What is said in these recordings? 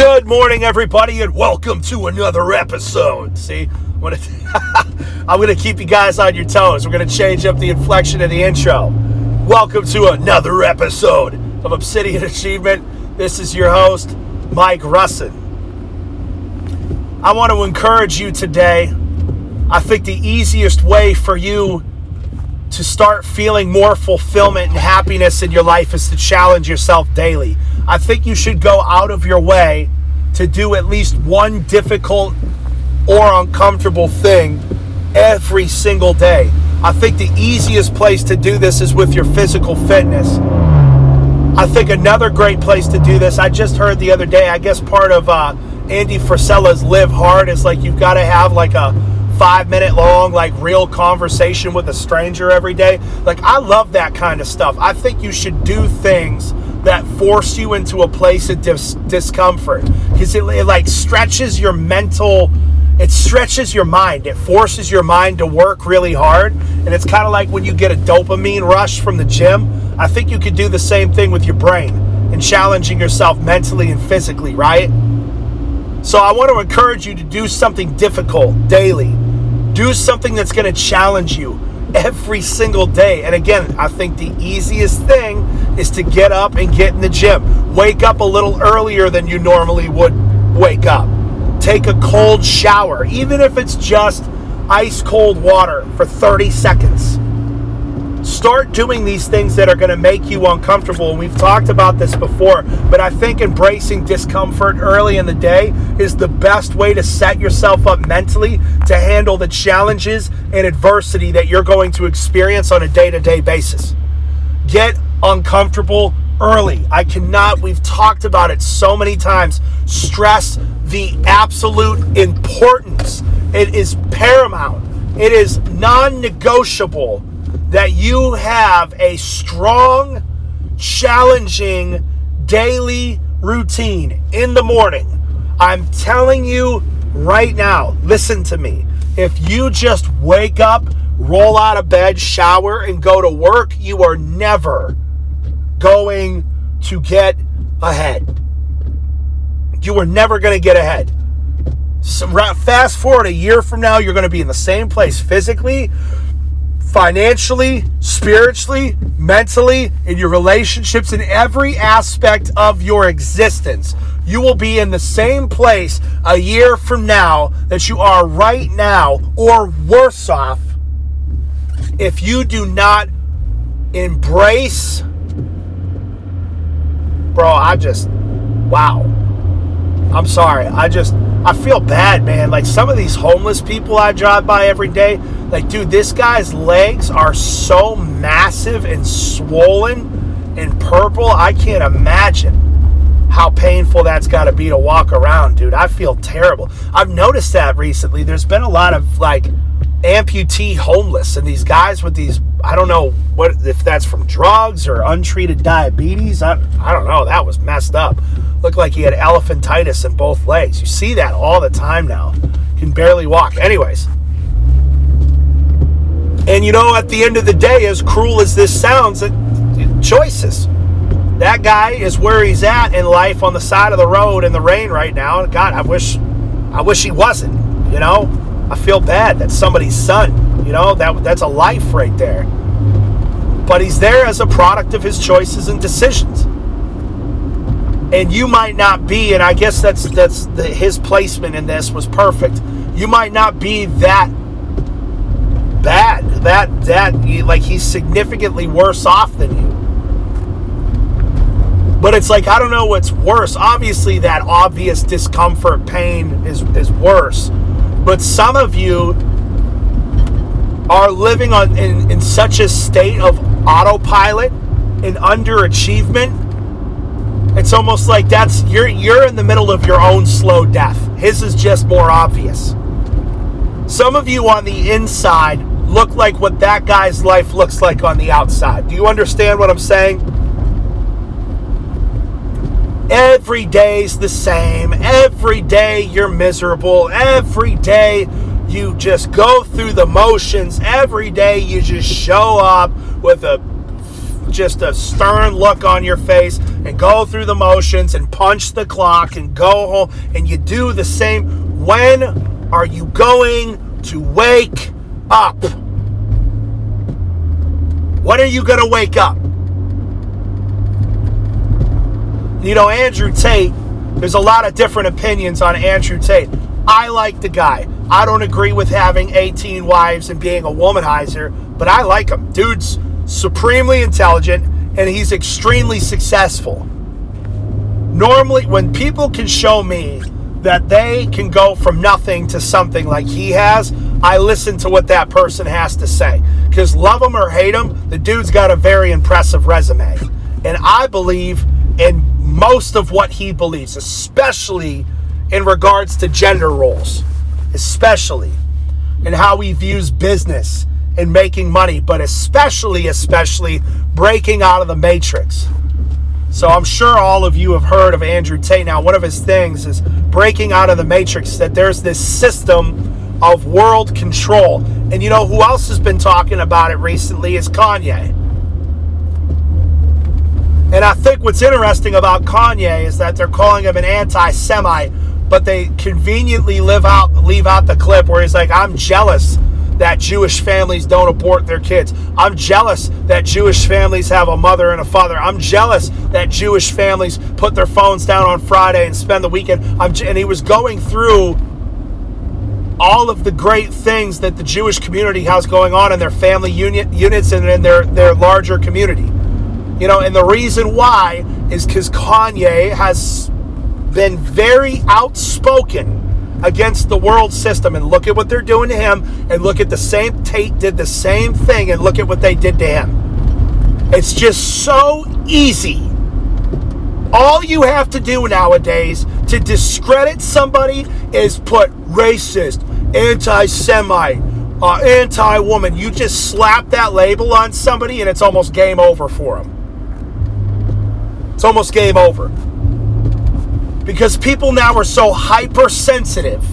Good morning, everybody, and welcome to another episode. See, I'm gonna, I'm gonna keep you guys on your toes. We're gonna change up the inflection of the intro. Welcome to another episode of Obsidian Achievement. This is your host, Mike Russin. I want to encourage you today. I think the easiest way for you to start feeling more fulfillment and happiness in your life is to challenge yourself daily. I think you should go out of your way to do at least one difficult or uncomfortable thing every single day. I think the easiest place to do this is with your physical fitness. I think another great place to do this, I just heard the other day, I guess part of uh, Andy Frisella's Live Hard is like you've got to have like a five minute long, like real conversation with a stranger every day. Like, I love that kind of stuff. I think you should do things that force you into a place of dis- discomfort. Because it, it like stretches your mental it stretches your mind. It forces your mind to work really hard. And it's kind of like when you get a dopamine rush from the gym. I think you could do the same thing with your brain and challenging yourself mentally and physically right? So i want to encourage you to do something difficult daily. Do something that's going to challenge you every single day. And again, I think the easiest thing is to get up and get in the gym. Wake up a little earlier than you normally would wake up. Take a cold shower, even if it's just ice cold water for 30 seconds start doing these things that are going to make you uncomfortable. And we've talked about this before, but I think embracing discomfort early in the day is the best way to set yourself up mentally to handle the challenges and adversity that you're going to experience on a day to day basis. Get uncomfortable early. I cannot, we've talked about it so many times. Stress the absolute importance. It is paramount, it is non negotiable that you have a strong, challenging daily routine in the morning. I'm telling you right now, listen to me. If you just wake up, roll out of bed, shower, and go to work, you are never going to get ahead. You are never going to get ahead. So fast forward a year from now, you're going to be in the same place physically, financially, spiritually, mentally, in your relationships, in every aspect of your existence. You will be in the same place a year from now that you are right now, or worse off, if you do not embrace. Bro, I just. Wow. I'm sorry. I just. I feel bad, man. Like some of these homeless people I drive by every day, like, dude, this guy's legs are so massive and swollen and purple. I can't imagine how painful that's got to be to walk around, dude. I feel terrible. I've noticed that recently. There's been a lot of like amputee homeless and these guys with these I don't know what if that's from drugs or untreated diabetes. I, I don't know. That was messed up. Looked like he had elephantitis in both legs. You see that all the time now. Can barely walk. Anyways. And you know, at the end of the day, as cruel as this sounds, it, it, choices. That guy is where he's at in life on the side of the road in the rain right now. God, I wish I wish he wasn't, you know? I feel bad. That's somebody's son. You know, that that's a life right there. But he's there as a product of his choices and decisions. And you might not be, and I guess that's that's the, his placement in this was perfect. You might not be that bad. That that like he's significantly worse off than you. But it's like I don't know what's worse. Obviously, that obvious discomfort, pain is is worse but some of you are living on in, in such a state of autopilot and underachievement. It's almost like that's you're you're in the middle of your own slow death. His is just more obvious. Some of you on the inside look like what that guy's life looks like on the outside. Do you understand what I'm saying? Every day's the same. Every day you're miserable. Every day you just go through the motions. Every day you just show up with a just a stern look on your face and go through the motions and punch the clock and go home and you do the same. When are you going to wake up? When are you going to wake up? You know, Andrew Tate, there's a lot of different opinions on Andrew Tate. I like the guy. I don't agree with having 18 wives and being a womanizer, but I like him. Dude's supremely intelligent and he's extremely successful. Normally, when people can show me that they can go from nothing to something like he has, I listen to what that person has to say. Because love him or hate him, the dude's got a very impressive resume. And I believe in most of what he believes, especially in regards to gender roles, especially in how he views business and making money, but especially, especially breaking out of the matrix. So I'm sure all of you have heard of Andrew Tate. Now, one of his things is breaking out of the matrix, that there's this system of world control. And you know who else has been talking about it recently is Kanye. And I think what's interesting about Kanye is that they're calling him an anti-Semite, but they conveniently live out leave out the clip where he's like, "I'm jealous that Jewish families don't abort their kids. I'm jealous that Jewish families have a mother and a father. I'm jealous that Jewish families put their phones down on Friday and spend the weekend." I'm, and he was going through all of the great things that the Jewish community has going on in their family unit, units and in their, their larger community. You know, and the reason why is because Kanye has been very outspoken against the world system. And look at what they're doing to him, and look at the same Tate did the same thing, and look at what they did to him. It's just so easy. All you have to do nowadays to discredit somebody is put racist, anti Semite, uh, anti woman. You just slap that label on somebody, and it's almost game over for them. It's almost game over. Because people now are so hypersensitive.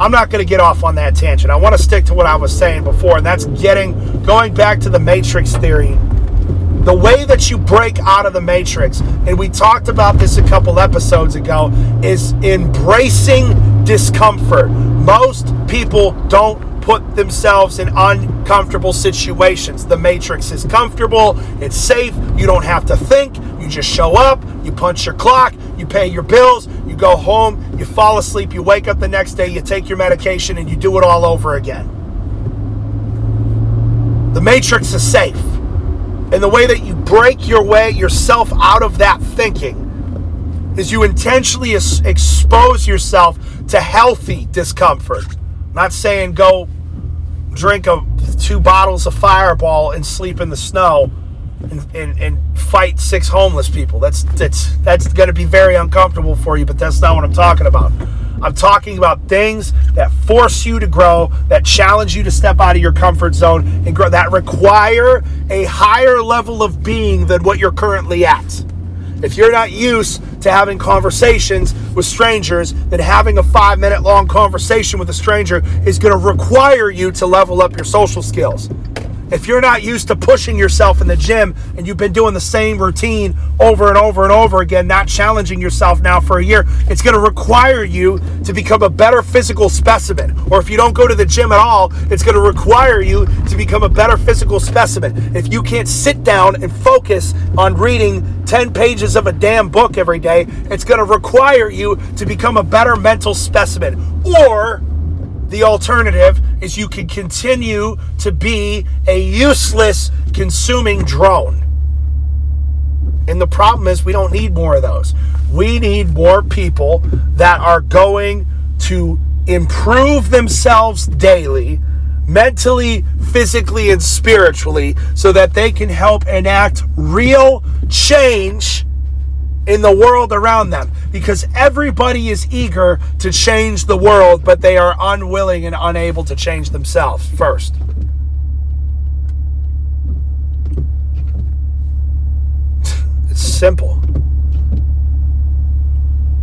I'm not going to get off on that tangent. I want to stick to what I was saying before, and that's getting going back to the matrix theory. The way that you break out of the matrix, and we talked about this a couple episodes ago, is embracing discomfort. Most people don't put themselves in uncomfortable situations. The Matrix is comfortable, it's safe, you don't have to think, you just show up, you punch your clock, you pay your bills, you go home, you fall asleep, you wake up the next day, you take your medication, and you do it all over again. The Matrix is safe. And the way that you break your way yourself out of that thinking is you intentionally expose yourself to healthy discomfort. Not saying go drink a, two bottles of Fireball and sleep in the snow and, and, and fight six homeless people. That's that's that's going to be very uncomfortable for you, but that's not what I'm talking about. I'm talking about things that force you to grow, that challenge you to step out of your comfort zone and grow, that require a higher level of being than what you're currently at. If you're not used to having conversations with strangers, then having a five minute long conversation with a stranger is going to require you to level up your social skills. If you're not used to pushing yourself in the gym and you've been doing the same routine over and over and over again, not challenging yourself now for a year, it's going to require you to become a better physical specimen. Or if you don't go to the gym at all, it's going to require you to become a better physical specimen. If you can't sit down and focus on reading 10 pages of a damn book every day, it's going to require you to become a better mental specimen. Or the alternative is you can continue to be a useless consuming drone. And the problem is, we don't need more of those. We need more people that are going to improve themselves daily, mentally, physically, and spiritually, so that they can help enact real change in the world around them because everybody is eager to change the world, but they are unwilling and unable to change themselves first. It's simple.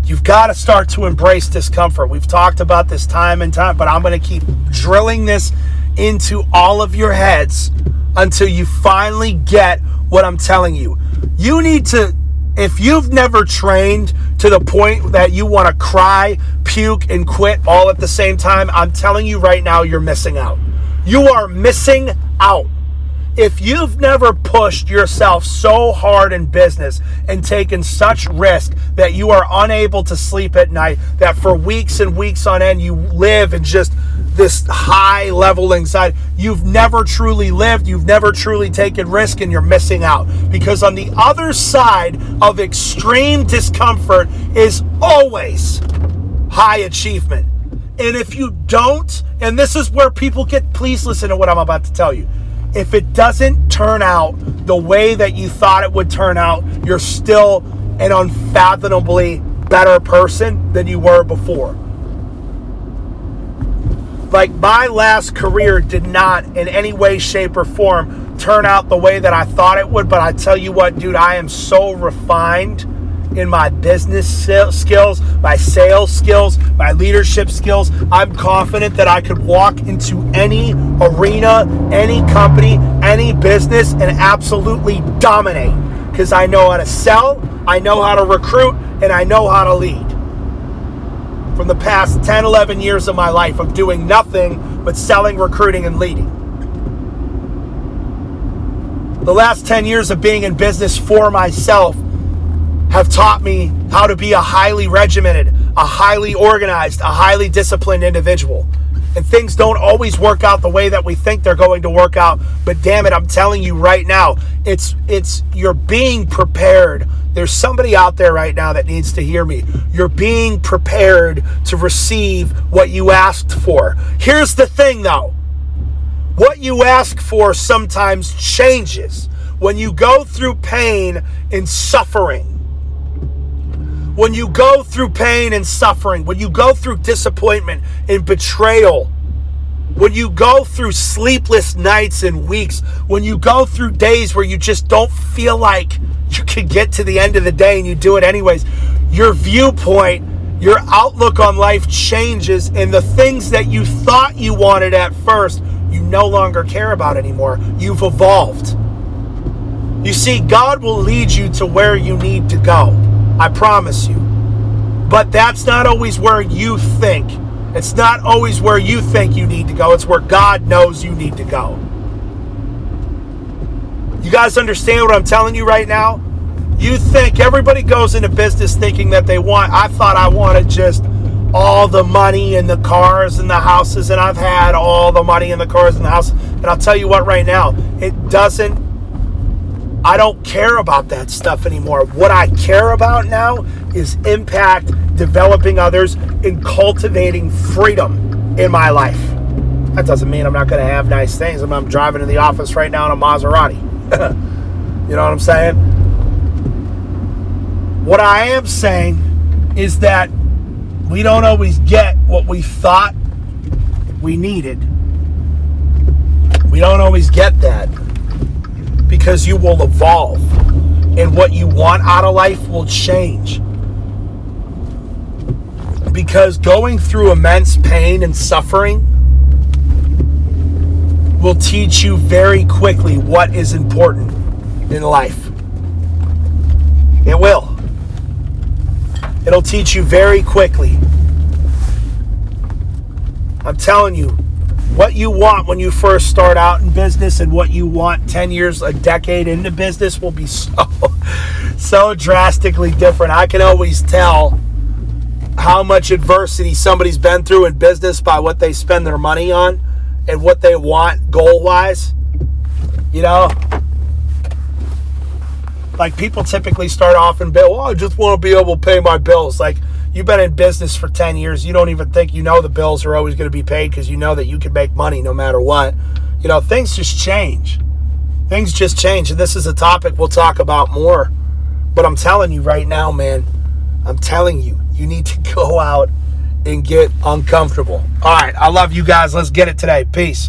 You've got to start to embrace discomfort. We've talked about this time and time, but I'm going to keep drilling this into all of your heads until you finally get what I'm telling you. You need to, if you've never trained to the point that you want to cry, puke, and quit all at the same time, I'm telling you right now, you're missing out. You are missing out if you've never pushed yourself so hard in business and taken such risk that you are unable to sleep at night, that for weeks and weeks on end you live and just this high level anxiety, you've never truly lived, you've never truly taken risk, and you're missing out. Because on the other side of extreme discomfort is always high achievement. And if you don't, and this is where people get, please listen to what I'm about to tell you if it doesn't turn out the way that you thought it would turn out, you're still an unfathomably better person than you were before. Like my last career did not in any way, shape, or form turn out the way that I thought it would, but I tell you what, dude, I am so refined in my business skills, my sales skills, my leadership skills. I'm confident that I could walk into any arena, any company, any business and absolutely dominate because I know how to sell, I know how to recruit, and I know how to lead. From the past 10, 11 years of my life of doing nothing but selling, recruiting, and leading. The last 10 years of being in business for myself have taught me how to be a highly regimented, a highly organized, a highly disciplined individual. And things don't always work out the way that we think they're going to work out, but damn it, I'm telling you right now, it's it's you're being prepared. There's somebody out there right now that needs to hear me. You're being prepared to receive what you asked for. Here's the thing though. What you ask for sometimes changes when you go through pain and suffering when you go through pain and suffering, when you go through disappointment and betrayal, when you go through sleepless nights and weeks, when you go through days where you just don't feel like you can get to the end of the day and you do it anyways, your viewpoint, your outlook on life changes, and the things that you thought you wanted at first, you no longer care about anymore. You've evolved. You see, God will lead you to where you need to go. I promise you. But that's not always where you think. It's not always where you think you need to go. It's where God knows you need to go. You guys understand what I'm telling you right now? You think everybody goes into business thinking that they want, I thought I wanted just all the money and the cars and the houses, and I've had all the money and the cars and the house. And I'll tell you what, right now, it doesn't I don't care about that stuff anymore. What I care about now is impact, developing others, and cultivating freedom in my life. That doesn't mean I'm not going to have nice things. I'm, I'm driving to the office right now in a Maserati. you know what I'm saying? What I am saying is that we don't always get what we thought we needed. We don't always get that because you will evolve and what you want out of life will change. Because going through immense pain and suffering will teach you very quickly what is important in life. It will. It'll teach you very quickly. I'm telling you, what you want when you first start out in business and what you want 10 years, a decade into business will be so, so drastically different. I can always tell how much adversity somebody's been through in business by what they spend their money on and what they want goal wise. You know? Like people typically start off in bill, oh, I just want to be able to pay my bills. Like, you've been in business for 10 years. You don't even think you know the bills are always going to be paid because you know that you can make money no matter what. You know, things just change. Things just change. And this is a topic we'll talk about more. But I'm telling you right now, man, I'm telling you, you need to go out and get uncomfortable. All right. I love you guys. Let's get it today. Peace.